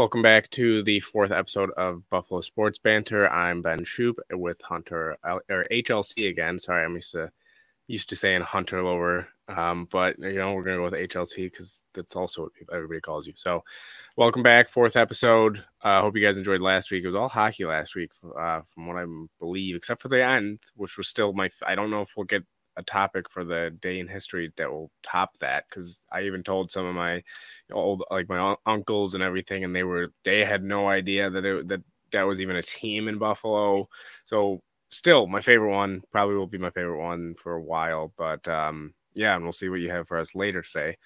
Welcome back to the fourth episode of Buffalo Sports Banter. I'm Ben Shoop with Hunter or HLC again. Sorry, I'm used to used to saying Hunter Lobur, um, but you know we're gonna go with HLC because that's also what everybody calls you. So, welcome back, fourth episode. I uh, hope you guys enjoyed last week. It was all hockey last week, uh, from what I believe, except for the end, which was still my. I don't know if we'll get a topic for the day in history that will top that because I even told some of my old like my uncles and everything, and they were they had no idea that it, that that was even a team in Buffalo. So still my favorite one probably will be my favorite one for a while but um yeah and we'll see what you have for us later today.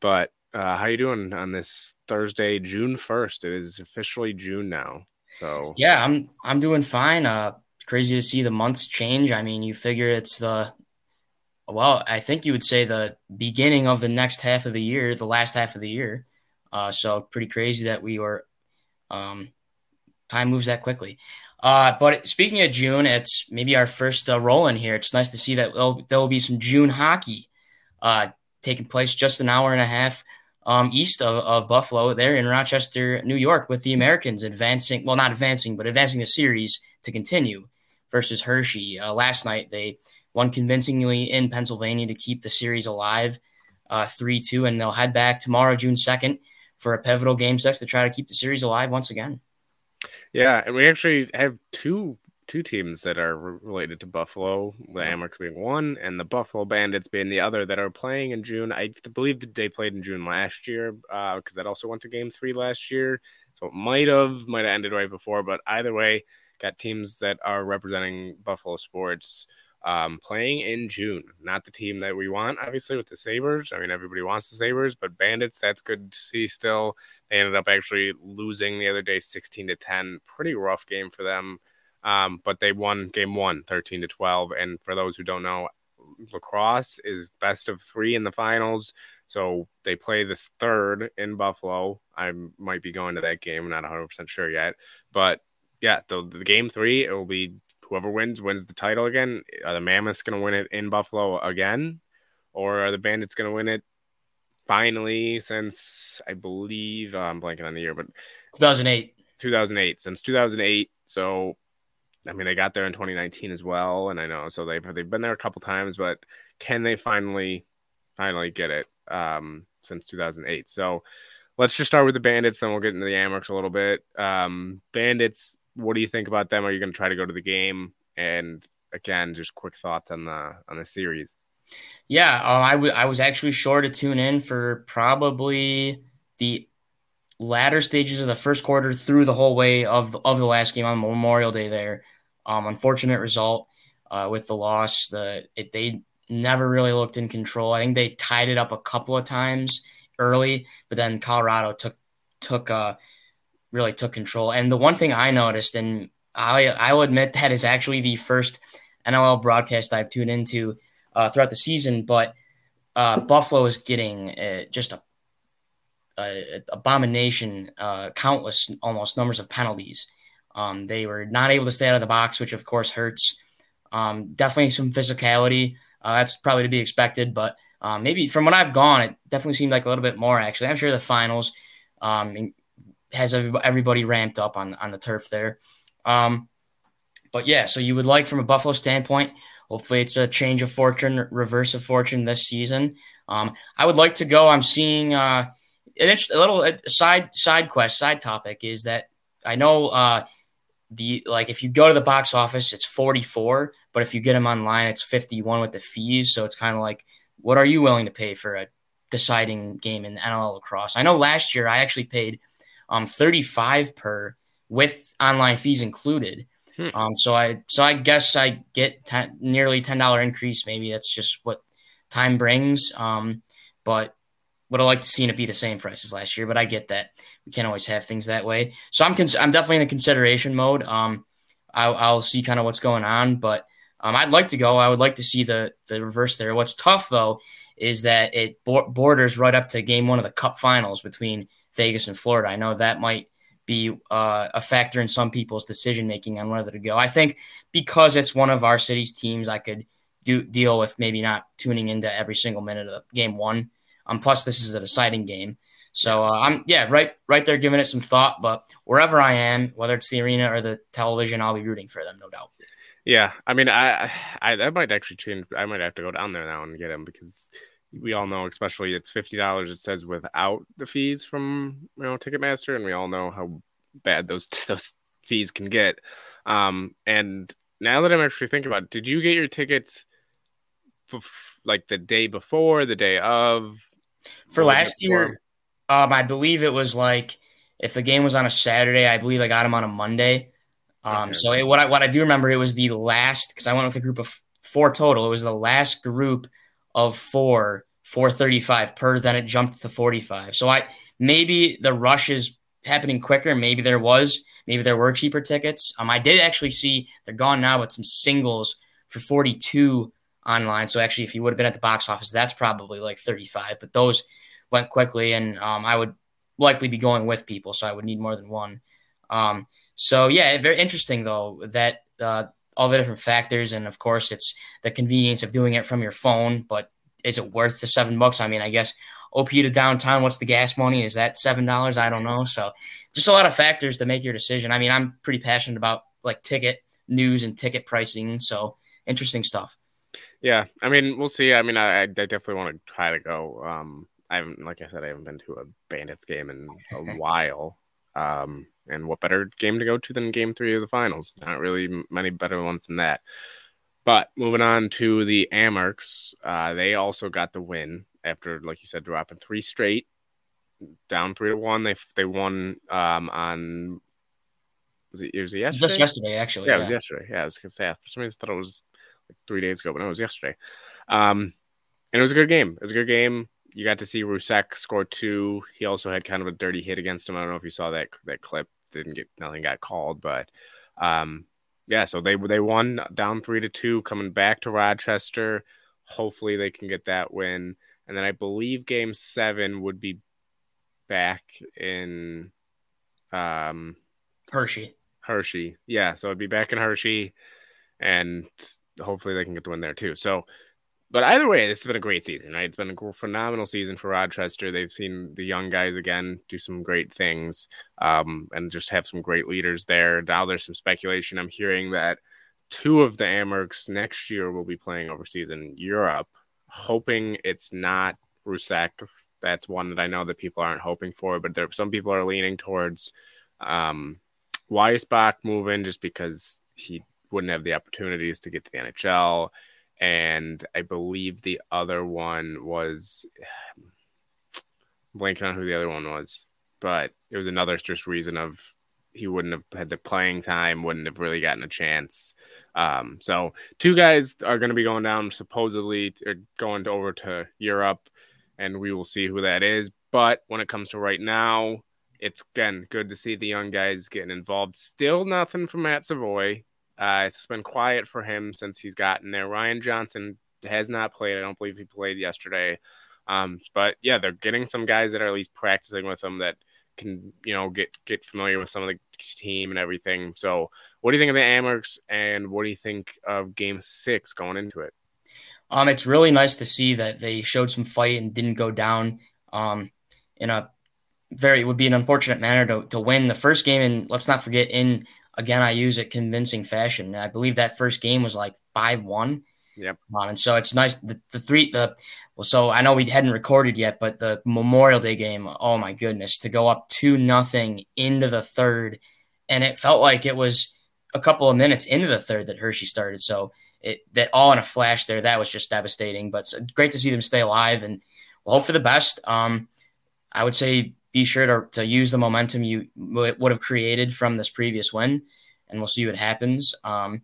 But uh how you doing on this thursday june 1st it is officially june now so yeah i'm i'm doing fine. Uh crazy to see the months change. I mean you figure it's the well i think you would say the beginning of the next half of the year the last half of the year uh so pretty crazy that we were um time moves that quickly uh, but speaking of June, it's maybe our first uh, roll in here. It's nice to see that there will be some June hockey uh, taking place just an hour and a half um, east of, of Buffalo, there in Rochester, New York, with the Americans advancing, well, not advancing, but advancing the series to continue versus Hershey. Uh, last night, they won convincingly in Pennsylvania to keep the series alive uh, 3 2, and they'll head back tomorrow, June 2nd, for a pivotal game six to try to keep the series alive once again. Yeah, and we actually have two two teams that are related to Buffalo, the Amerks being one, and the Buffalo Bandits being the other that are playing in June. I believe that they played in June last year because uh, that also went to Game Three last year, so it might have might have ended right before. But either way, got teams that are representing Buffalo sports um, playing in June. Not the team that we want, obviously, with the Sabres. I mean, everybody wants the Sabres, but Bandits, that's good to see still. They ended up actually losing the other day 16 to 10. Pretty rough game for them. Um, but they won game one, 13 to 12. And for those who don't know, lacrosse is best of three in the finals. So they play this third in Buffalo. I might be going to that game. I'm not 100% sure yet. But yeah, the, the game three, it will be whoever wins wins the title again. Are the Mammoths going to win it in Buffalo again, or are the Bandits going to win it finally? Since I believe uh, I'm blanking on the year, but 2008, 2008 since 2008. So, I mean, they got there in 2019 as well, and I know so they've they've been there a couple times, but can they finally finally get it um, since 2008? So. Let's just start with the Bandits, then we'll get into the Amerks a little bit. Um, Bandits what do you think about them? Are you going to try to go to the game? And again, just quick thoughts on the on the series. Yeah, um, I, w- I was actually sure to tune in for probably the latter stages of the first quarter through the whole way of of the last game on Memorial Day. There, um, unfortunate result uh, with the loss. The it, they never really looked in control. I think they tied it up a couple of times early, but then Colorado took took uh, really took control. And the one thing I noticed, and I I will admit that is actually the first NLL broadcast I've tuned into uh, throughout the season, but uh, Buffalo is getting uh, just a, a abomination, uh, countless almost numbers of penalties. Um, they were not able to stay out of the box, which of course hurts. Um, definitely some physicality. Uh, that's probably to be expected, but um, maybe from what I've gone, it definitely seemed like a little bit more. Actually, I'm sure the finals, um, has everybody ramped up on on the turf there. Um, but yeah, so you would like from a Buffalo standpoint, hopefully it's a change of fortune, reverse of fortune this season. Um, I would like to go. I'm seeing uh, an a little side side quest, side topic is that I know uh, the like if you go to the box office, it's 44, but if you get them online, it's 51 with the fees. So it's kind of like, what are you willing to pay for a deciding game in NLL lacrosse? I know last year I actually paid um, 35 per with online fees included. Hmm. Um, so I so I guess I get ten, nearly ten dollar increase. Maybe that's just what time brings. Um, but would have liked to seen it be the same price as last year. But I get that we can't always have things that way. So I'm cons- I'm definitely in the consideration mode. Um, I'll, I'll see kind of what's going on, but um, I'd like to go. I would like to see the the reverse there. What's tough though is that it borders right up to game one of the Cup Finals between Vegas and Florida. I know that might be uh, a factor in some people's decision making on whether to go. I think because it's one of our city's teams, I could do deal with maybe not tuning into every single minute of game one. Um, plus, this is a deciding game, So uh, I'm yeah right right there giving it some thought. But wherever I am, whether it's the arena or the television, I'll be rooting for them, no doubt. Yeah, I mean, I, I I might actually change. I might have to go down there now and get them because we all know, especially it's fifty dollars. It says without the fees from you know Ticketmaster, and we all know how bad those those fees can get. Um, and now that I'm actually thinking about, it, did you get your tickets like the day before, the day of? For last year, um, I believe it was like if the game was on a Saturday, I believe I got them on a Monday. Um, okay. so it, what I what I do remember, it was the last because I went with a group of four total. It was the last group of four, four thirty five per. Then it jumped to forty five. So I maybe the rush is happening quicker. Maybe there was, maybe there were cheaper tickets. Um, I did actually see they're gone now, but some singles for forty two online. So actually, if you would have been at the box office, that's probably like thirty five. But those went quickly, and um, I would likely be going with people, so I would need more than one. Um, so yeah, very interesting though that uh, all the different factors, and of course, it's the convenience of doing it from your phone. But is it worth the seven bucks? I mean, I guess OP to downtown. What's the gas money? Is that seven dollars? I don't know. So just a lot of factors to make your decision. I mean, I'm pretty passionate about like ticket news and ticket pricing. So interesting stuff. Yeah, I mean, we'll see. I mean, I, I definitely want to try to go. Um, I haven't, like I said, I haven't been to a Bandits game in a while. Um, and what better game to go to than Game Three of the finals? Not really many better ones than that. But moving on to the Amerks, uh, they also got the win after, like you said, dropping three straight, down three to one. They they won um, on was it, it was yesterday? Just yesterday, actually. Yeah, yeah, it was yesterday. Yeah, I was gonna say for some reason I thought it was like three days ago, but no, it was yesterday. Um, and it was a good game. It was a good game you got to see Rousek score two. He also had kind of a dirty hit against him. I don't know if you saw that that clip. Didn't get nothing got called, but um, yeah. So they they won down three to two, coming back to Rochester. Hopefully they can get that win, and then I believe Game Seven would be back in um, Hershey. Hershey, yeah. So it'd be back in Hershey, and hopefully they can get the win there too. So but either way, this has been a great season, right? It's been a phenomenal season for Rochester. They've seen the young guys again do some great things um, and just have some great leaders there. Now there's some speculation. I'm hearing that two of the Amerks next year will be playing overseas in Europe, hoping it's not Rousek. That's one that I know that people aren't hoping for, but there some people are leaning towards um, Weissbach moving just because he wouldn't have the opportunities to get to the NHL and I believe the other one was blanking on who the other one was, but it was another just reason of he wouldn't have had the playing time, wouldn't have really gotten a chance. Um, so two guys are going to be going down supposedly or going to, over to Europe, and we will see who that is. But when it comes to right now, it's again good to see the young guys getting involved. Still nothing from Matt Savoie. Uh, it's been quiet for him since he's gotten there. Ryan Johnson has not played. I don't believe he played yesterday. Um, but yeah, they're getting some guys that are at least practicing with them that can, you know, get get familiar with some of the team and everything. So, what do you think of the Amerks, and what do you think of Game Six going into it? Um, it's really nice to see that they showed some fight and didn't go down. Um, in a very it would be an unfortunate manner to, to win the first game, and let's not forget in again, I use it convincing fashion. I believe that first game was like five one. Yep. Um, and so it's nice. The, the three the well, so I know we hadn't recorded yet, but the Memorial Day game. Oh my goodness, to go up two nothing into the third, and it felt like it was a couple of minutes into the third that Hershey started. So it that all in a flash there. That was just devastating. But great to see them stay alive and we'll hope for the best. Um, I would say be sure to, to use the momentum you would have created from this previous win, and we'll see what happens. Um,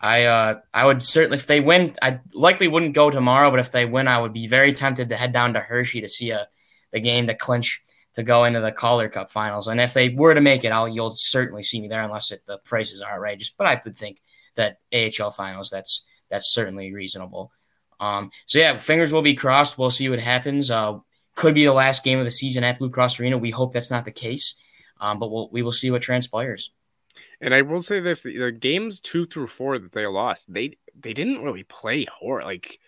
I uh, I would certainly if they win, I likely wouldn't go tomorrow, but if they win, I would be very tempted to head down to Hershey to see a the game to clinch to go into the Calder Cup finals. And if they were to make it, I'll you'll certainly see me there unless it, the prices are outrageous. But I would think that AHL finals that's that's certainly reasonable. Um, so yeah, fingers will be crossed. We'll see what happens. Uh, could be the last game of the season at Blue Cross Arena. We hope that's not the case, um, but we'll, we will see what transpires. And I will say this: the games two through four that they lost, they they didn't really play horror. Like,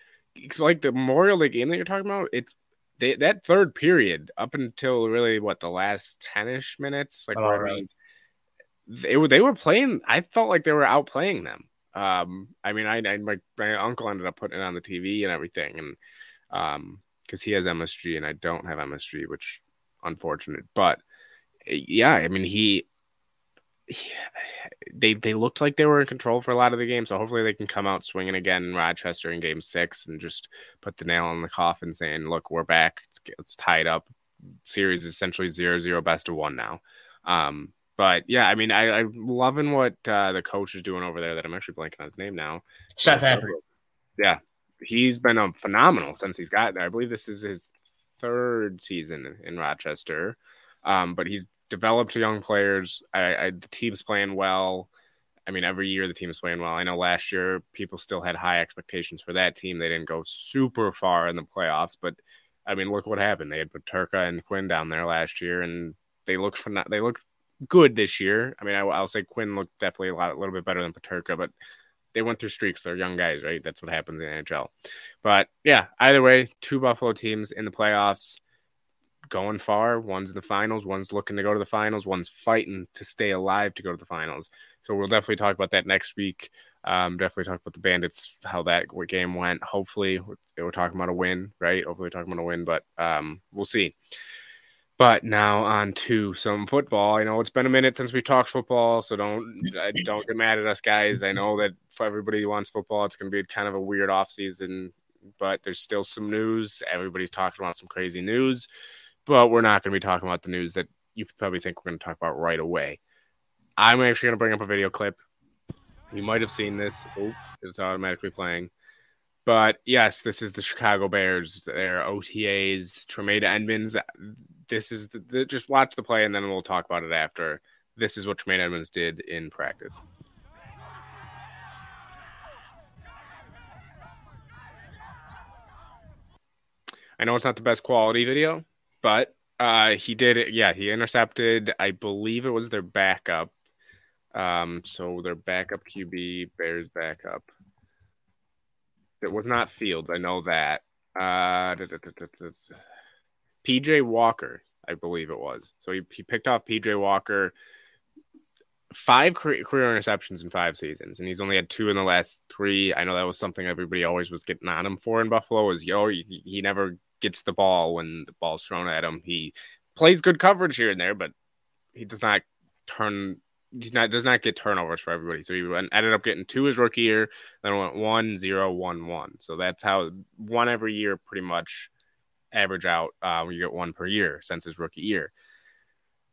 like the Memorial Day game that you're talking about, it's they, that third period up until really what the last 10ish minutes like oh, right. they were they were playing I felt like they were outplaying them. Um I mean I, I my, my uncle ended up putting it on the TV and everything and um because he has MSG and I don't have MSG which unfortunate but yeah I mean he they they looked like they were in control for a lot of the game. So hopefully they can come out swinging again in Rochester in Game Six and just put the nail in the coffin, saying, "Look, we're back. It's, it's tied up. Series essentially zero zero best of one now." Um, but yeah, I mean, I, I'm loving what uh, the coach is doing over there. That I'm actually blanking on his name now. Seth Edler. Yeah, he's been um, phenomenal since he's gotten there. I believe this is his third season in Rochester. Um, but he's developed young players. I, I, the team's playing well. I mean, every year the team's playing well. I know last year people still had high expectations for that team. They didn't go super far in the playoffs, but I mean, look what happened. They had Peterka and Quinn down there last year, and they looked for they looked good this year. I mean, I, will say Quinn looked definitely a, lot, a little bit better than Peterka, but they went through streaks. They're young guys, right? That's what happens in the NHL. But yeah, either way, two Buffalo teams in the playoffs going far. One's in the finals. One's looking to go to the finals. One's fighting to stay alive to go to the finals. So we'll definitely talk about that next week. Um, definitely talk about the Bandits, how that game went. Hopefully, we're, we're talking about a win, right? Hopefully, we're talking about a win, but um, we'll see. But now on to some football. You know it's been a minute since we talked football, so don't uh, don't get mad at us, guys. I know that for everybody who wants football, it's going to be kind of a weird off season, but there's still some news. Everybody's talking about some crazy news but we're not going to be talking about the news that you probably think we're going to talk about right away. I'm actually going to bring up a video clip. You might have seen this. Oh, it's automatically playing. But yes, this is the Chicago Bears. Their OTAs, Tremaine Edmunds. This is the, the, just watch the play and then we'll talk about it after. This is what Tremaine Edmunds did in practice. I know it's not the best quality video, but uh, he did it. Yeah, he intercepted. I believe it was their backup. Um, so their backup QB, Bears backup. It was not Fields. I know that. Uh, PJ Walker, I believe it was. So he, he picked off PJ Walker. Five career, career interceptions in five seasons, and he's only had two in the last three. I know that was something everybody always was getting on him for in Buffalo. Is yo, he, he never gets the ball when the ball's thrown at him. He plays good coverage here and there, but he does not turn. He's not does not get turnovers for everybody. So he went, ended up getting two his rookie year, then went one zero one one. So that's how one every year pretty much average out. Uh, you get one per year since his rookie year.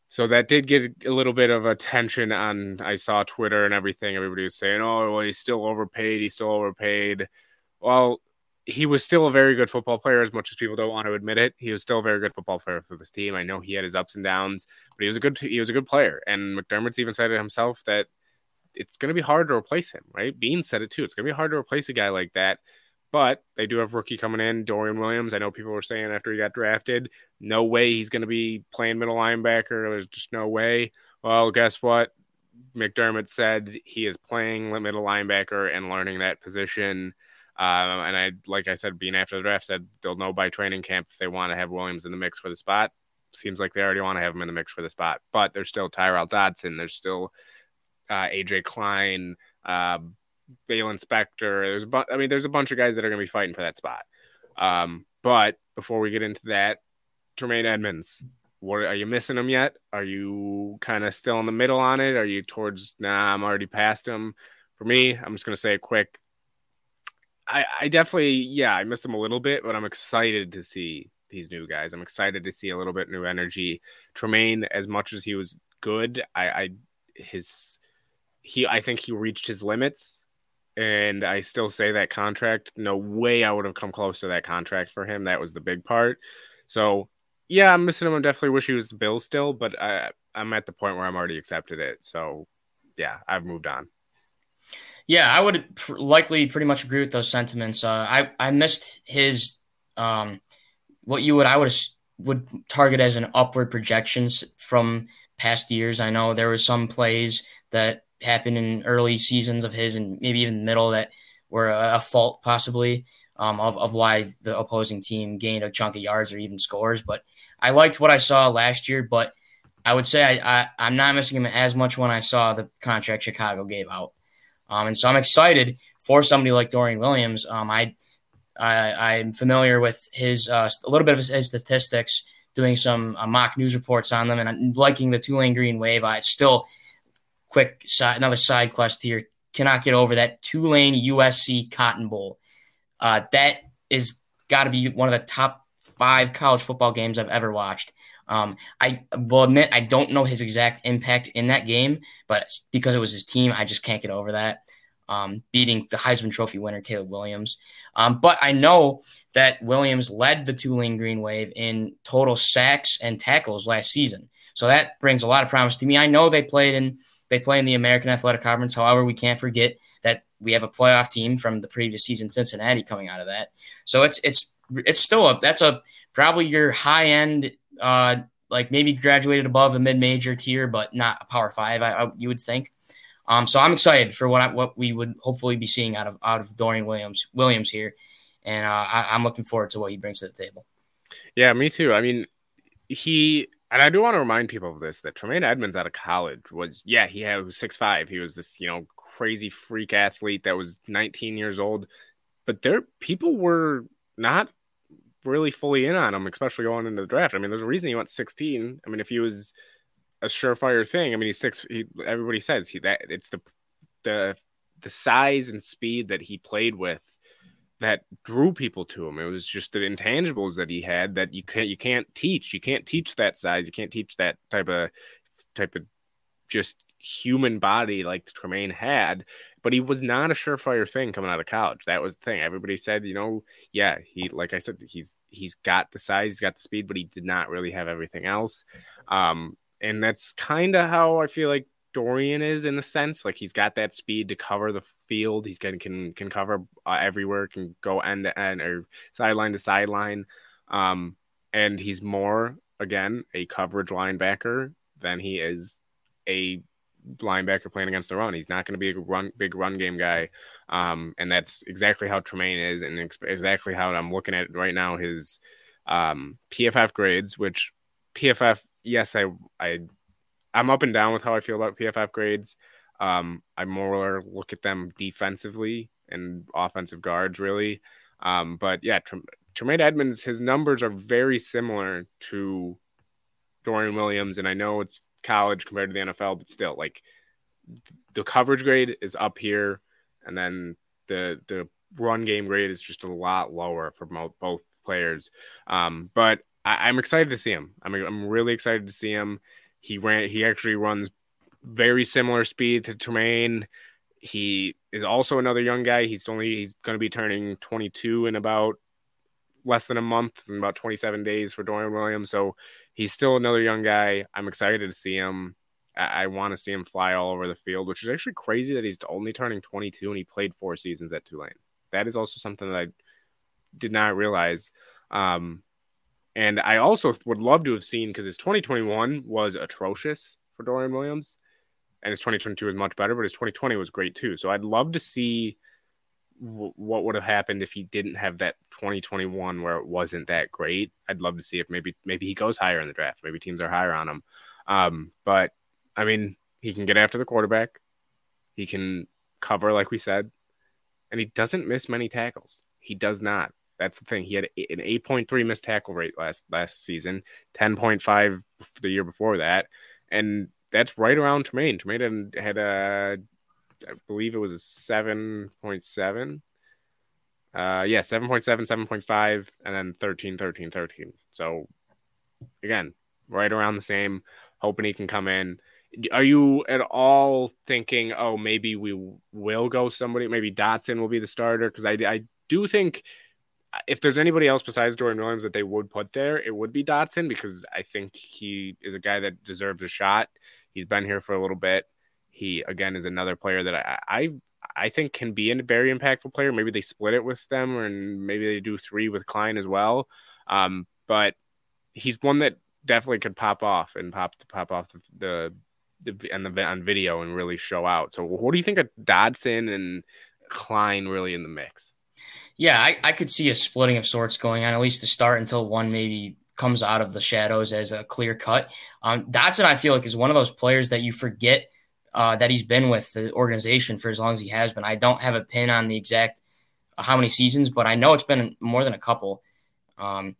So that did get a little bit of attention on. I saw Twitter and everything. Everybody was saying, "Oh, well, he's still overpaid. He's still overpaid." Well, he was still a very good football player, as much as people don't want to admit it. He was still a very good football player for this team. I know he had his ups and downs, but he was a good he was a good player. And McDermott's even said it himself that it's going to be hard to replace him. Right? Beane said it too. It's going to be hard to replace a guy like that. But they do have rookie coming in, Dorian Williams. I know people were saying after he got drafted, no way he's going to be playing middle linebacker. There's just no way. Well, guess what? McDermott said he is playing middle linebacker and learning that position. Um, and I, like I said, Beane after the draft, said they'll know by training camp if they want to have Williams in the mix for the spot. Seems like they already want to have him in the mix for the spot, but there's still Tyrel Dodson. There's still uh, AJ Klein, uh, Baylon Spector. There's, a bu- I mean, there's a bunch of guys that are going to be fighting for that spot. Um, but before we get into that, Tremaine Edmunds, what are you missing him yet? Are you kind of still in the middle on it? Are you towards? Nah, I'm already past him. For me, I'm just going to say a quick I, I definitely, yeah, I miss him a little bit, but I'm excited to see these new guys. I'm excited to see a little bit new energy. Tremaine, as much as he was good, I, I his he I think he reached his limits. And I still say that contract, no way I would have come close to that contract for him. That was the big part. So yeah, I'm missing him. I definitely wish he was the Bill still, but I, I'm at the point where I'm already accepted it. So yeah, I've moved on. Yeah, I would pr- likely pretty much agree with those sentiments. Uh, I I missed his um, what you would I would would target as an upward projections from past years. I know there were some plays that happened in early seasons of his, and maybe even the middle that were a, a fault possibly. um, of, of why the opposing team gained a chunk of yards or even scores. But I liked what I saw last year, but I would say I, I, am not missing him as much when I saw the contract Chicago gave out. Um, and so I'm excited for somebody like Dorian Williams. Um, I, I, am familiar with his uh, a little bit of his, statistics, doing some uh, mock news reports on them, and I'm liking the Tulane Green Wave. I still quick side, another side quest here. Cannot get over that Tulane USC Cotton Bowl. Uh, that is got to be one of the top five college football games I've ever watched. Um, I will admit I don't know his exact impact in that game, but because it was his team, I just can't get over that. Um, beating the Heisman Trophy winner Caleb Williams. Um, but I know that Williams led the Tulane Green Wave in total sacks and tackles last season, so that brings a lot of promise to me. I know they played in they play in the American Athletic Conference. However, we can't forget that we have a playoff team from the previous season, Cincinnati, coming out of that. So it's it's it's still a that's a probably your high end uh, like maybe graduated above a mid major tier, but not a power five. I, I, you would think. Um, so I'm excited for what I, what we would hopefully be seeing out of out of Dorian Williams Williams here, and uh, I, I'm looking forward to what he brings to the table. Yeah, me too. I mean, he and I do want to remind people of this that Tremaine Edmunds out of college was yeah he had was six five. He was this you know crazy freak athlete that was 19 years old, but there people were not really fully in on him, especially going into the draft. I mean, there's a reason he went 16. I mean, if he was a surefire thing, I mean, he's six. He, everybody says he that it's the the the size and speed that he played with that drew people to him. It was just the intangibles that he had that you can't you can't teach. You can't teach that size. You can't teach that type of type of just human body like Tremaine had, but he was not a surefire thing coming out of college. That was the thing. Everybody said, you know, yeah, he like I said, he's he's got the size, he's got the speed, but he did not really have everything else. Um, and that's kind of how I feel like Dorian is in a sense. Like he's got that speed to cover the field. He's going can can cover uh, everywhere, can go end to end or sideline to sideline. Um, and he's more again a coverage linebacker than he is a linebacker playing against the run. He's not going to be a run big run game guy, um, and that's exactly how Tremaine is, and ex- exactly how I'm looking at right now. His um, PFF grades, which PFF, yes, I I I'm up and down with how I feel about PFF grades. Um, I more look at them defensively and offensive guards, really. Um, but yeah, Tremaine Edmunds, his numbers are very similar to Dorian Williams, and I know it's college compared to the NFL, but still, like the coverage grade is up here, and then the the run game grade is just a lot lower for both, players. Um, but I, am excited to see him. I mean, I'm really excited to see him. He ran. He actually runs very similar speed to Tremaine. He is also another young guy. He's only he's going to be turning 22 in about less than a month, in about 27 days for Dorian Williams. So he's still another young guy. I'm excited to see him. I, I want to see him fly all over the field, which is actually crazy that he's only turning 22 and he played four seasons at Tulane. That is also something that I did not realize. Um, and I also would love to have seen because his 2021 was atrocious for Dorian Williams, and his 2022 was much better, but his 2020 was great too. So I'd love to see what would have happened if he didn't have that 2021 where it wasn't that great. I'd love to see if maybe maybe he goes higher in the draft. Maybe teams are higher on him. Um, but I mean, he can get after the quarterback. He can cover, like we said, and he doesn't miss many tackles. He does not. That's the thing. He had an 8.3 missed tackle rate last last season, 10.5 the year before that, and that's right around Tremaine. Tremaine had a, I believe it was a 7.7. Uh, yeah, 7.7, 7.5, and then 13, 13, 13. So again, right around the same. Hoping he can come in. Are you at all thinking, oh, maybe we will go somebody, maybe Dodson will be the starter? Because I, I do think if there's anybody else besides Jordan Williams that they would put there, it would be Dodson because I think he is a guy that deserves a shot. He's been here for a little bit. He again is another player that I I, I think can be a very impactful player. Maybe they split it with them, and maybe they do three with Klein as well. Um, but he's one that definitely could pop off and pop pop off the the, the and the on video and really show out. So what do you think of Dodson and Klein really in the mix? Yeah, I, I could see a splitting of sorts going on, at least to start until one maybe comes out of the shadows as a clear cut. Um, Dodson, I feel like, is one of those players that you forget uh, that he's been with the organization for as long as he has been. I don't have a pin on the exact uh, how many seasons, but I know it's been more than a couple. Um,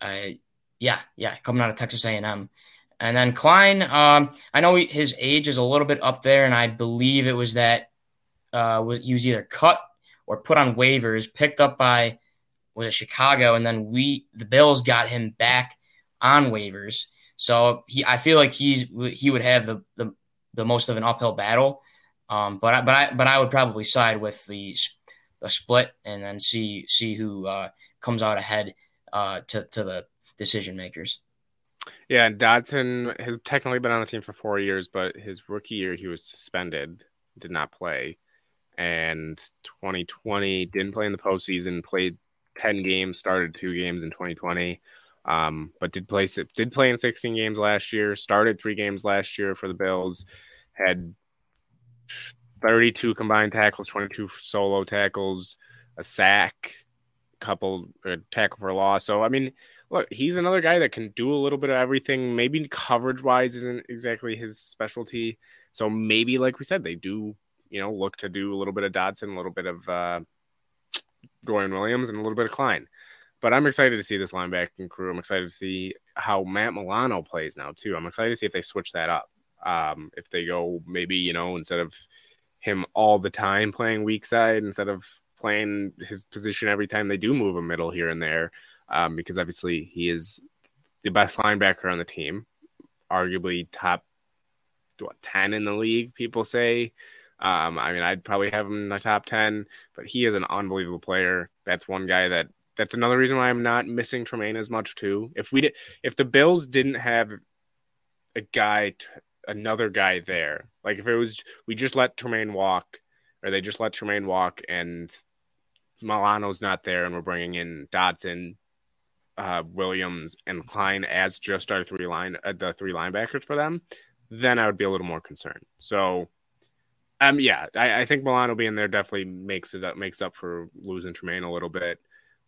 I, yeah, yeah, coming out of Texas A&M. And then Klein, um, I know his age is a little bit up there, and I believe it was that uh, he was either cut or put on waivers, picked up by was Chicago, and then we the Bills got him back on waivers. So he, I feel like he's he would have the the, the most of an uphill battle. Um, but I, but I but I would probably side with the the split and then see see who uh, comes out ahead uh, to to the decision makers. Yeah, Dodson has technically been on the team for four years, but his rookie year he was suspended, did not play, and 2020 didn't play in the postseason, played 10 games, started two games in 2020. Um, but did play did play in 16 games last year. Started three games last year for the Bills. Had 32 combined tackles, 22 solo tackles, a sack, couple a tackle for loss. So I mean, look, he's another guy that can do a little bit of everything. Maybe coverage wise isn't exactly his specialty. So maybe, like we said, they do you know look to do a little bit of Dodson, a little bit of uh, Dorian Williams and a little bit of Klein. But I'm excited to see this linebacking crew. I'm excited to see how Matt Milano plays now too. I'm excited to see if they switch that up. Um, if they go maybe you know instead of him all the time playing weak side instead of playing his position every time they do move a middle here and there, um, because obviously he is the best linebacker on the team, arguably top what ten in the league. People say um, I mean, I'd probably have him in the top 10, but he is an unbelievable player. That's one guy that that's another reason why I'm not missing Tremaine as much too. If we did, if the Bills didn't have a guy, t- another guy there, like if it was, we just let Tremaine walk, or they just let Tremaine walk, and Milano's not there, and we're bringing in Dodson, uh, Williams, and Klein as just our three line, uh, the three linebackers for them, then I would be a little more concerned. So um, yeah, I, I, think Milano being there definitely makes it up, makes up for losing Tremaine a little bit.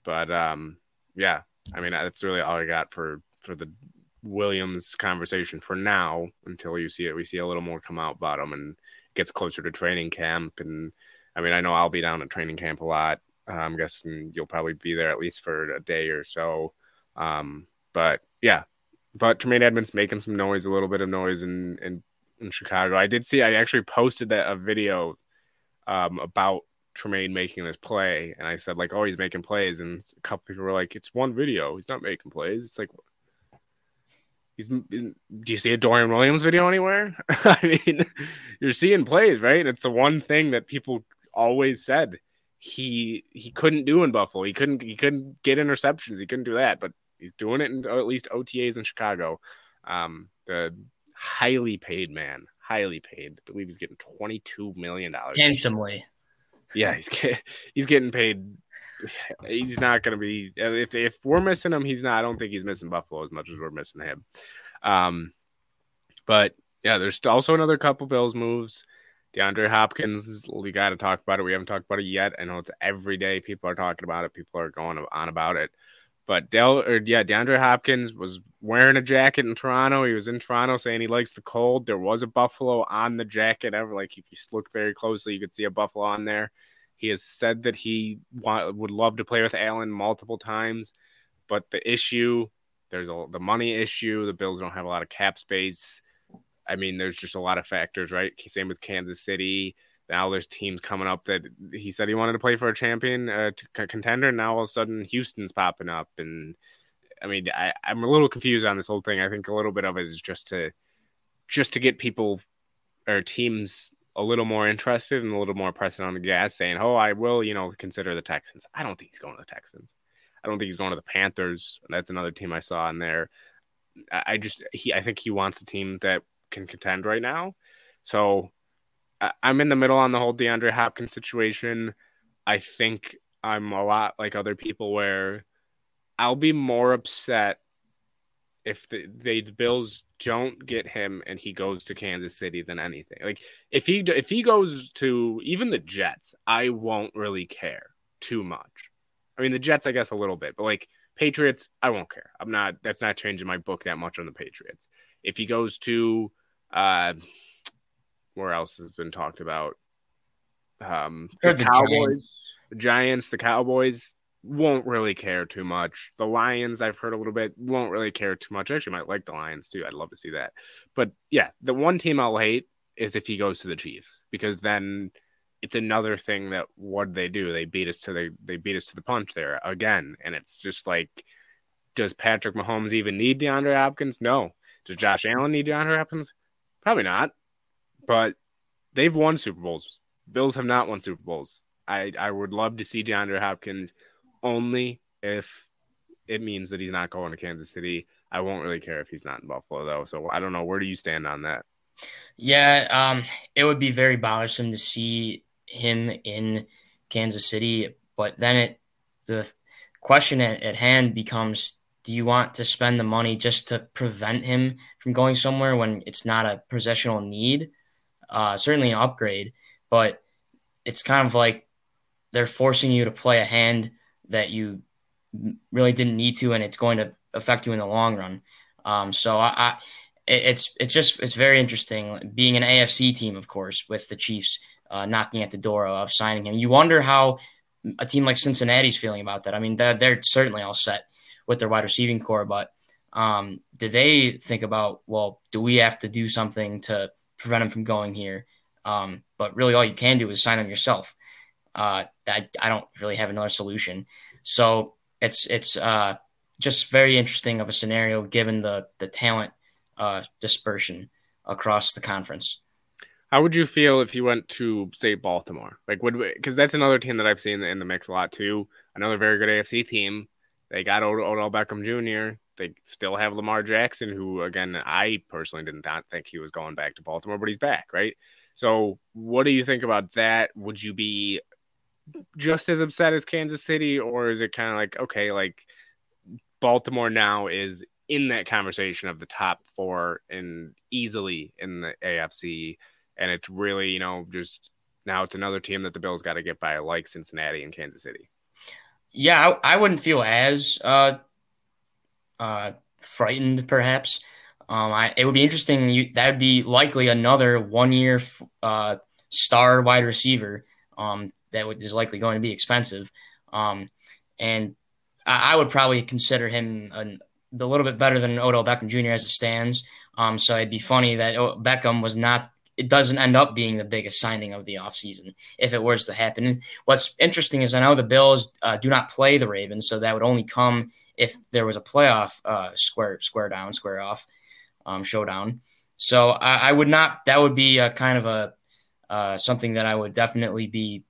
But um, yeah, I mean that's really all I got for for the Williams conversation for now until you see it. We see a little more come out about him and gets closer to training camp. And I mean, I know I'll be down at training camp a lot. Uh, I'm guessing you'll probably be there at least for a day or so. Um, but yeah, but Tremaine Edmunds making some noise, a little bit of noise, in, in, in Chicago. I did see. I actually posted that a video um, about Tremaine making this play, and I said like, "Oh, he's making plays," and a couple people were like, "It's one video. He's not making plays." It's like, he's. Do you see a Dorian Williams video anywhere? I mean, you're seeing plays, right? It's the one thing that people always said he he couldn't do in Buffalo. He couldn't he couldn't get interceptions. He couldn't do that, but he's doing it in at least OTAs in Chicago. Um, the highly paid man, highly paid. I believe he's getting twenty two million dollars handsomely. Yeah, he's get, he's getting paid. He's not going to be if if we're missing him, he's not. I don't think he's missing Buffalo as much as we're missing him. Um, but yeah, there's also another couple Bills moves. DeAndre Hopkins, we got to talk about it. We haven't talked about it yet. I know it's every day. People are talking about it. People are going on about it. But Del or yeah, DeAndre Hopkins was wearing a jacket in Toronto. He was in Toronto saying he likes the cold. There was a buffalo on the jacket. Ever like if you look very closely, you could see a buffalo on there. He has said that he would love to play with Allen multiple times, but the issue there's a, the money issue. The Bills don't have a lot of cap space. I mean, there's just a lot of factors, right? Same with Kansas City now there's teams coming up that he said he wanted to play for a champion uh, contender. And now all of a sudden Houston's popping up, and I mean I, I'm a little confused on this whole thing. I think a little bit of it is just to just to get people or teams a little more interested and a little more pressing on the gas, saying, "Oh, I will," you know, consider the Texans. I don't think he's going to the Texans. I don't think he's going to the Panthers. That's another team I saw in there. I just he I think he wants a team that can contend right now. So I'm in the middle on the whole DeAndre Hopkins situation. I think I'm a lot like other people where I'll be more upset if the, the Bills don't get him and he goes to Kansas City than anything. Like if he if he goes to even the Jets, I won't really care. too much. I mean, the Jets, I guess, a little bit, but like Patriots, I won't care. I'm not. That's not changing my book that much on the Patriots. If he goes to, uh, where else has been talked about? Um, the, the Cowboys, Giants. the Giants, the Cowboys won't really care too much. The Lions, I've heard a little bit, won't really care too much. I actually might like the Lions too. I'd love to see that. But yeah, the one team I'll hate is if he goes to the Chiefs because then it's another thing that what they do they beat us to the they beat us to the punch there again and it's just like does Patrick Mahomes even need DeAndre Hopkins? No. Does Josh Allen need DeAndre Hopkins? Probably not. But they've won Super Bowls. Bills have not won Super Bowls. I I would love to see DeAndre Hopkins only if it means that he's not going to Kansas City. I won't really care if he's not in Buffalo though. So I don't know. Where do you stand on that? Yeah, um, it would be very bothersome to see him in Kansas City. But then it the question at, at hand becomes do you want to spend the money just to prevent him from going somewhere when it's not a positional need? Uh, certainly an upgrade, but it's kind of like they're forcing you to play a hand that you really didn't need to, and it's going to affect you in the long run. Um, so I, I, it's it's just it's very interesting being an AFC team, of course, with the Chiefs uh, knocking at the door of signing him. You wonder how a team like Cincinnati's feeling about that. I mean, they're, they're certainly all set with their wide receiving core, but um, do they think about, well, do we have to do something to prevent him from going here? Um, but really, all you can do is sign him yourself. Uh, I, I don't really have another solution. So it's it's uh, just very interesting of a scenario given the the talent uh, dispersion across the conference. How would you feel if you went to say Baltimore? Like, would because that's another team that I've seen in the mix a lot too. Another very good AFC team. They got Odell Beckham Jr. They still have Lamar Jackson, who again I personally did not think he was going back to Baltimore, but he's back, right? So, what do you think about that? Would you be just as upset as Kansas City, or is it kind of like okay, like Baltimore now is in that conversation of the top four and easily in the AFC? and it's really you know just now it's another team that the Bills got to get by, like Cincinnati and Kansas City. Yeah, I, I wouldn't feel as uh, uh, frightened, perhaps. Um, I, it would be interesting. That would be likely another one-year uh, star wide receiver um, that would, is likely going to be expensive. Um, and I, I, would probably consider him an, a little bit better than Odell Beckham Jr. as it stands. Um, so it'd be funny that Beckham was not it doesn't end up being the biggest signing of the offseason if it was to happen. What's interesting is I know the Bills uh, do not play the Ravens, so that would only come if there was a playoff uh, square square down, square off um, showdown. So I, I, would not. That would be a kind of a uh, something that I would definitely be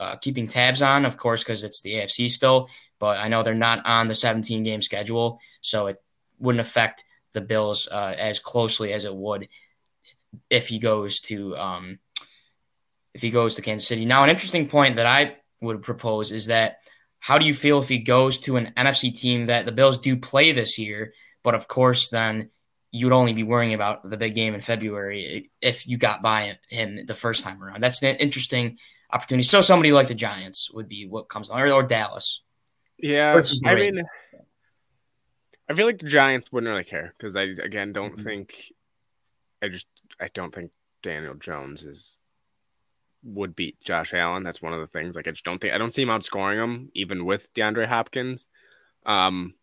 uh, keeping tabs on, of course, because it's the AFC still. But I know they're not on the 17 game schedule, so it wouldn't affect the Bills uh, as closely as it would if he goes to um, if he goes to Kansas City. Now, an interesting point that I would propose is that how do you feel if he goes to an NFC team that the Bills do play this year, but of course then you'd only be worrying about the big game in February if you got by him the first time around. That's an interesting opportunity. So somebody like the Giants would be what comes on, or, or Dallas. Yeah, I mean, I feel like the Giants wouldn't really care because I again don't mm-hmm. think I just I don't think Daniel Jones is would beat Josh Allen. That's one of the things. Like I just don't think I don't see him outscoring him even with DeAndre Hopkins. Um,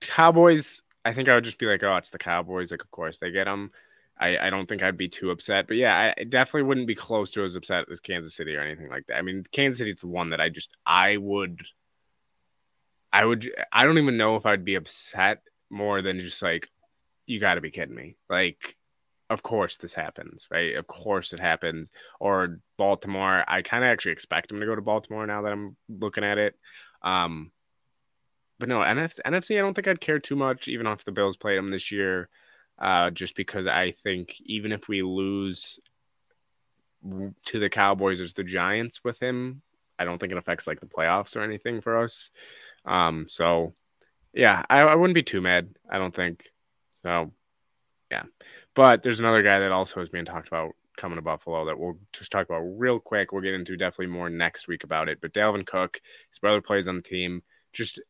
Cowboys. I think I would just be like, oh, it's the Cowboys. Like, of course they get them. I, I don't think I'd be too upset, but yeah, I definitely wouldn't be close to as upset as Kansas City or anything like that. I mean, Kansas City's the one that I just I would, I would, I don't even know if I'd be upset more than just like, you got to be kidding me. Like, of course this happens, right? Of course it happens. Or Baltimore. I kind of actually expect him to go to Baltimore now that I'm looking at it. Um, but no, NFC, NFC, I don't think I'd care too much, even if the Bills played them this year, uh, just because I think even if we lose to the Cowboys or the Giants with him, I don't think it affects like the playoffs or anything for us. Um, so yeah, I, I wouldn't be too mad. I don't think so. Yeah. But there's another guy that also is being talked about coming to Buffalo that we'll just talk about real quick. We'll get into definitely more next week about it. But Dalvin Cook, his brother plays on the team. Just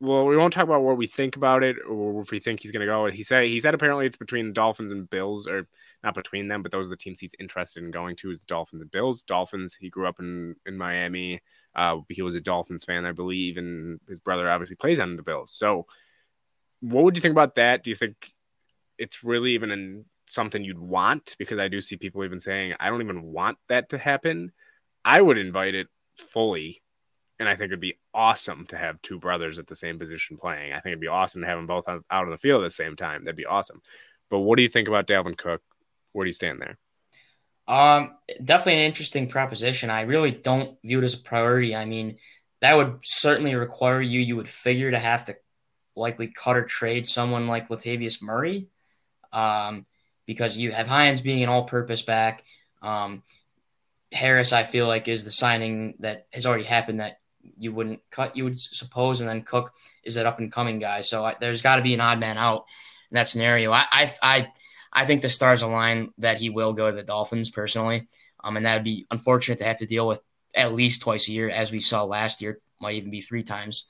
well, we won't talk about what we think about it or if we think he's going to go. He said he said apparently it's between the Dolphins and Bills, or not between them, but those are the teams he's interested in going to is the Dolphins and Bills. Dolphins. He grew up in in Miami. Uh, he was a Dolphins fan, I believe, and his brother obviously plays on the Bills. So, what would you think about that? Do you think it's really even in something you'd want? Because I do see people even saying, I don't even want that to happen. I would invite it fully and I think it'd be awesome to have two brothers at the same position playing. I think it'd be awesome to have them both out on the field at the same time. That'd be awesome. But what do you think about Dalvin Cook? Where do you stand there? Um, definitely an interesting proposition. I really don't view it as a priority. I mean, that would certainly require you. You would figure to have to likely cut or trade someone like Latavius Murray, um, because you have Hines being an all-purpose back. Um, Harris, I feel like, is the signing that has already happened that you wouldn't cut, you would suppose, and then Cook is that up and coming guy. So I, there's got to be an odd man out in that scenario. I, I, I, I think the stars align that he will go to the Dolphins personally, um, and that would be unfortunate to have to deal with at least twice a year, as we saw last year, might even be three times.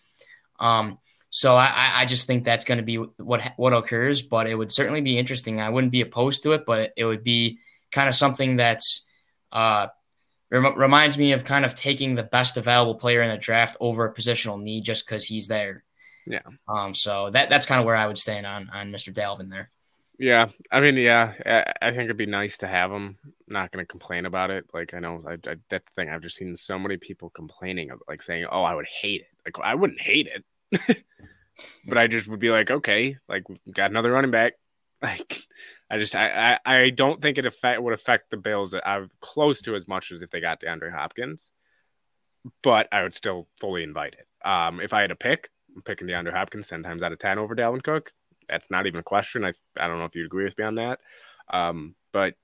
Um, so I, I just think that's going to be what what occurs, but it would certainly be interesting. I wouldn't be opposed to it, but it would be kind of something that's uh, rem- reminds me of kind of taking the best available player in a draft over a positional need just because he's there. Yeah. Um. So that that's kind of where I would stand on on Mr. Dalvin there. Yeah, I mean, yeah, I, I think it'd be nice to have him. Not going to complain about it. Like I know I, I, that's thing. I've just seen so many people complaining of like saying, "Oh, I would hate it." Like I wouldn't hate it, but I just would be like, "Okay, like we've got another running back. Like, I just I I, I don't think it affect would affect the Bills uh, close to as much as if they got DeAndre Hopkins, but I would still fully invite it. Um, if I had a pick, I'm picking DeAndre Hopkins ten times out of ten over Dalvin Cook. That's not even a question. I I don't know if you'd agree with me on that. Um, but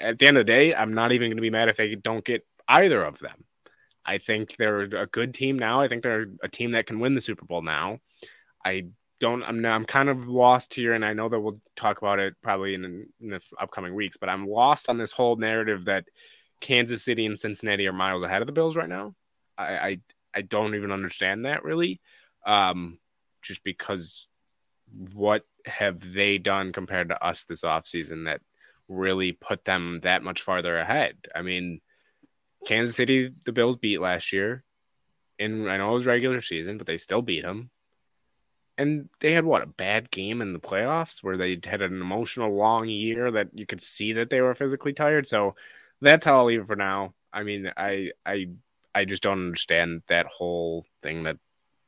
at the end of the day, I'm not even going to be mad if they don't get either of them. I think they're a good team now. I think they're a team that can win the Super Bowl now. I don't I'm I'm kind of lost here, and I know that we'll talk about it probably in, in the upcoming weeks. But I'm lost on this whole narrative that Kansas City and Cincinnati are miles ahead of the Bills right now. I I, I don't even understand that really, um, just because what have they done compared to us this offseason that really put them that much farther ahead? I mean, Kansas City, the Bills beat last year. In I know it was regular season, but they still beat them and they had what a bad game in the playoffs where they had an emotional long year that you could see that they were physically tired. So that's how I'll leave it for now. I mean, I I I just don't understand that whole thing that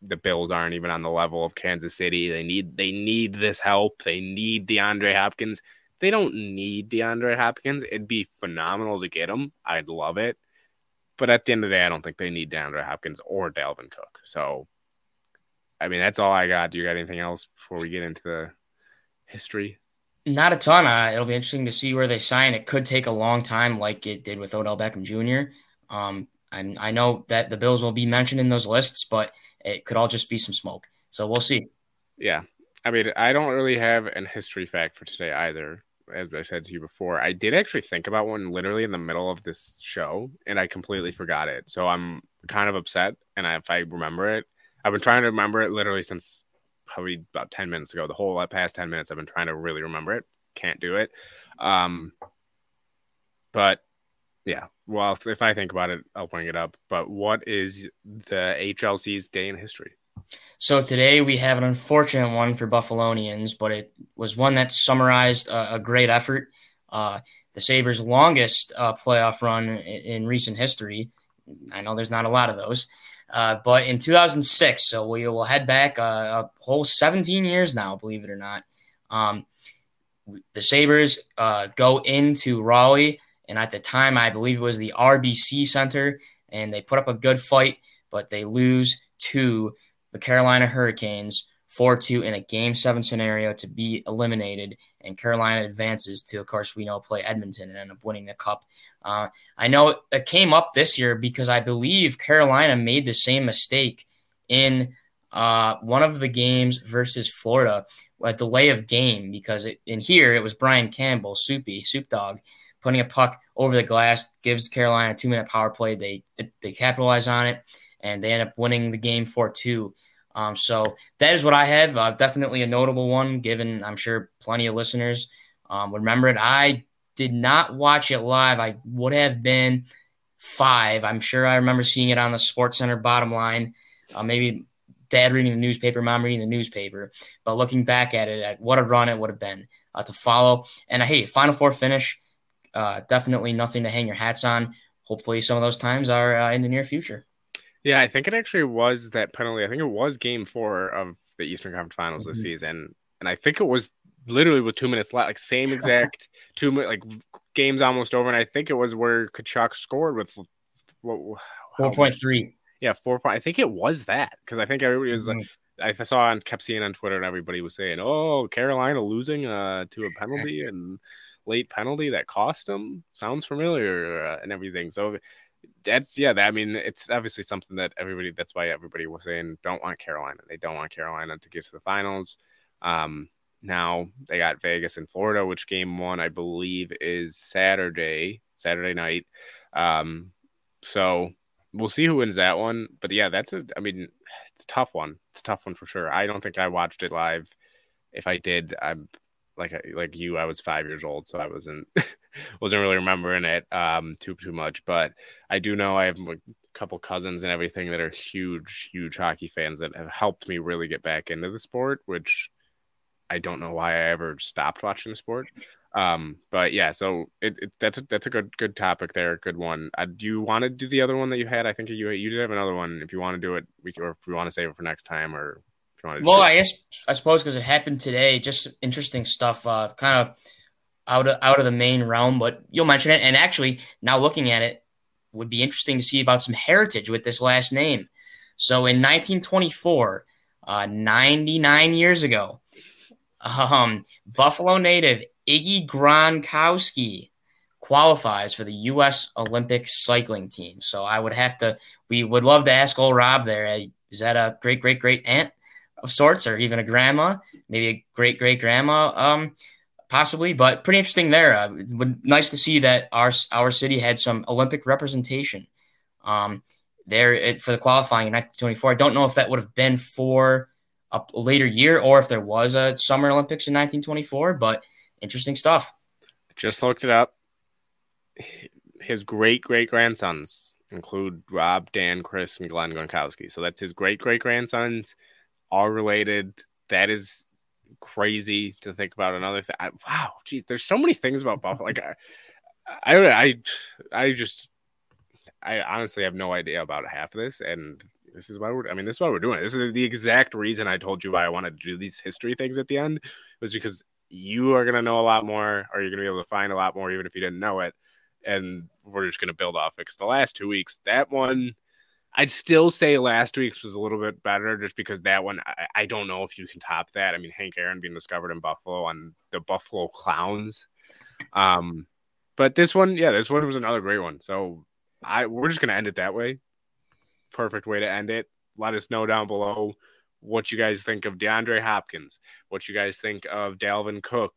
the Bills aren't even on the level of Kansas City. They need they need this help. They need DeAndre Hopkins. They don't need DeAndre Hopkins. It'd be phenomenal to get him. I'd love it. But at the end of the day, I don't think they need DeAndre Hopkins or Dalvin Cook. So I mean, that's all I got. Do you got anything else before we get into the history? Not a ton. Uh, it'll be interesting to see where they sign. It could take a long time, like it did with Odell Beckham Jr. Um, and I know that the Bills will be mentioned in those lists, but it could all just be some smoke. So we'll see. Yeah. I mean, I don't really have an history fact for today either. As I said to you before, I did actually think about one literally in the middle of this show, and I completely forgot it. So I'm kind of upset. And if I remember it, I've been trying to remember it literally since probably about 10 minutes ago. The whole past 10 minutes, I've been trying to really remember it. Can't do it. Um, but yeah, well, if, if I think about it, I'll bring it up. But what is the HLC's day in history? So today we have an unfortunate one for Buffalonians, but it was one that summarized a, a great effort. Uh, the Sabres' longest uh, playoff run in, in, recent history. I know there's not a lot of those. Uh, but in 2006, so we will head back uh, a whole 17 years now, believe it or not. Um, the Sabres uh, go into Raleigh, and at the time, I believe it was the RBC Center, and they put up a good fight, but they lose to the Carolina Hurricanes 4 2 in a game seven scenario to be eliminated. And Carolina advances to, of course, we know play Edmonton and end up winning the cup. Uh, I know it came up this year because I believe Carolina made the same mistake in uh, one of the games versus Florida, a delay of game, because it, in here it was Brian Campbell, Soupy, Soup Dog, putting a puck over the glass, gives Carolina a two minute power play. They they capitalize on it and they end up winning the game four two. Um, so that is what I have. Uh, definitely a notable one, given I'm sure plenty of listeners um, remember it. I did not watch it live. I would have been five. I'm sure I remember seeing it on the Sports Center bottom line. Uh, maybe dad reading the newspaper, mom reading the newspaper. But looking back at it, at what a run it would have been uh, to follow. And uh, hey, Final Four finish, uh, definitely nothing to hang your hats on. Hopefully, some of those times are uh, in the near future. Yeah, I think it actually was that penalty. I think it was Game Four of the Eastern Conference Finals mm-hmm. this season, and I think it was literally with two minutes left, like same exact two minute, like games almost over. And I think it was where Tkachuk scored with what four point three. Yeah, four point. I think it was that because I think everybody was mm-hmm. like, I saw on kept seeing on Twitter and everybody was saying, "Oh, Carolina losing uh, to a penalty and late penalty that cost them sounds familiar uh, and everything." So that's yeah. That, I mean, it's obviously something that everybody. That's why everybody was saying don't want Carolina. They don't want Carolina to get to the finals. Um, now they got Vegas and Florida, which game one I believe is Saturday, Saturday night. Um, so we'll see who wins that one. But yeah, that's a. I mean, it's a tough one. It's a tough one for sure. I don't think I watched it live. If I did, I'm like like you. I was five years old, so I wasn't wasn't really remembering it um too too much. But I do know I have a couple cousins and everything that are huge huge hockey fans that have helped me really get back into the sport, which I don't know why I ever stopped watching the sport. Um, but yeah, so it, it, that's a, that's a good good topic there, good one. Uh, do you want to do the other one that you had? I think you you did have another one. If you want to do it, we can, or if we want to save it for next time, or if you want to. Well, I guess I suppose because it happened today, just interesting stuff. Uh, kind of out of out of the main realm, but you'll mention it. And actually, now looking at it, would be interesting to see about some heritage with this last name. So in 1924, uh, 99 years ago, um, Buffalo native Iggy Gronkowski qualifies for the U.S. Olympic cycling team. So I would have to, we would love to ask old Rob there. Is that a great, great, great aunt of sorts, or even a grandma? Maybe a great, great grandma, um, possibly. But pretty interesting there. Uh, would nice to see that our our city had some Olympic representation. Um, there for the qualifying in 1924. I don't know if that would have been for a later year or if there was a Summer Olympics in 1924. But interesting stuff. Just looked it up. His great great grandsons include Rob, Dan, Chris, and Glenn Gronkowski. So that's his great great grandsons, all related. That is crazy to think about. Another thing. Wow, gee, there's so many things about Buffalo. Like I, I, I, I just, I honestly have no idea about half of this, and this is why we're. I mean, this is why we're doing it. This is the exact reason I told you why I wanted to do these history things at the end was because you are gonna know a lot more, or you're gonna be able to find a lot more, even if you didn't know it. And we're just gonna build off it. Because the last two weeks, that one, I'd still say last week's was a little bit better, just because that one, I, I don't know if you can top that. I mean, Hank Aaron being discovered in Buffalo on the Buffalo Clowns. Um, but this one, yeah, this one was another great one. So I we're just gonna end it that way perfect way to end it. Let us know down below what you guys think of DeAndre Hopkins, what you guys think of Dalvin Cook,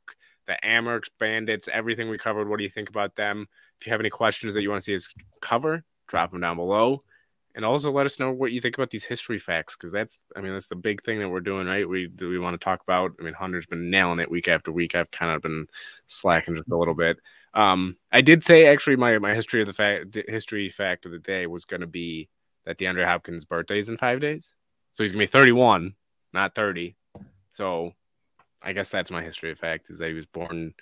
the Amerks Bandits, everything we covered. What do you think about them? If you have any questions that you want to see us cover, drop them down below. And also let us know what you think about these history facts, because that's, I mean, that's the big thing that we're doing, right? We we want to talk about. I mean, Hunter's been nailing it week after week. I've kind of been slacking just a little bit. Um, I did say actually my my history of the fact history fact of the day was going to be that DeAndre Hopkins' birthday is in five days. So he's gonna be 31, not 30. So I guess that's my history of fact is that he was born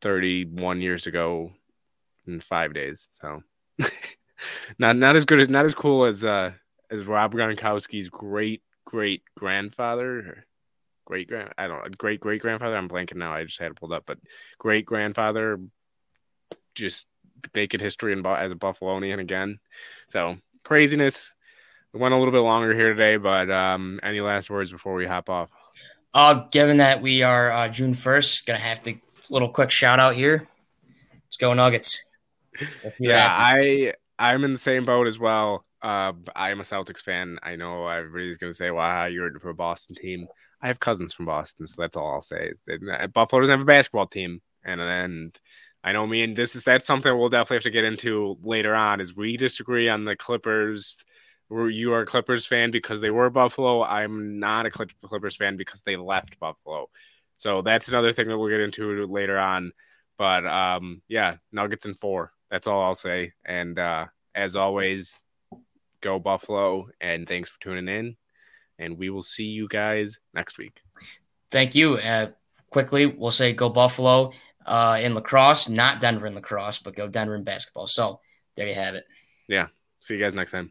31 years ago in five days. So not not as good as not as cool as uh as Rob Gronkowski's great great grandfather. Great grand I don't know, great great grandfather. I'm blanking now. I just had it pulled up, but great grandfather just making history in, as a Buffalonian again. So craziness. We went a little bit longer here today, but um, any last words before we hop off? Uh, given that we are uh, June 1st, going to have to little quick shout out here. Let's go Nuggets. Yeah, I I'm in the same boat as well. Uh, I am a Celtics fan. I know everybody's going to say, "Wow, you're rooting for a Boston team." I have cousins from Boston, so that's all I'll say. That Buffalo doesn't have a basketball team, and and I know me and this is that's something we'll definitely have to get into later on. Is we disagree on the Clippers. You are a Clippers fan because they were Buffalo. I'm not a Clippers fan because they left Buffalo. So that's another thing that we'll get into later on. But um, yeah, Nuggets in four. That's all I'll say. And uh, as always, go Buffalo. And thanks for tuning in. And we will see you guys next week. Thank you. Uh, quickly, we'll say go Buffalo uh, in lacrosse, not Denver in lacrosse, but go Denver in basketball. So there you have it. Yeah. See you guys next time.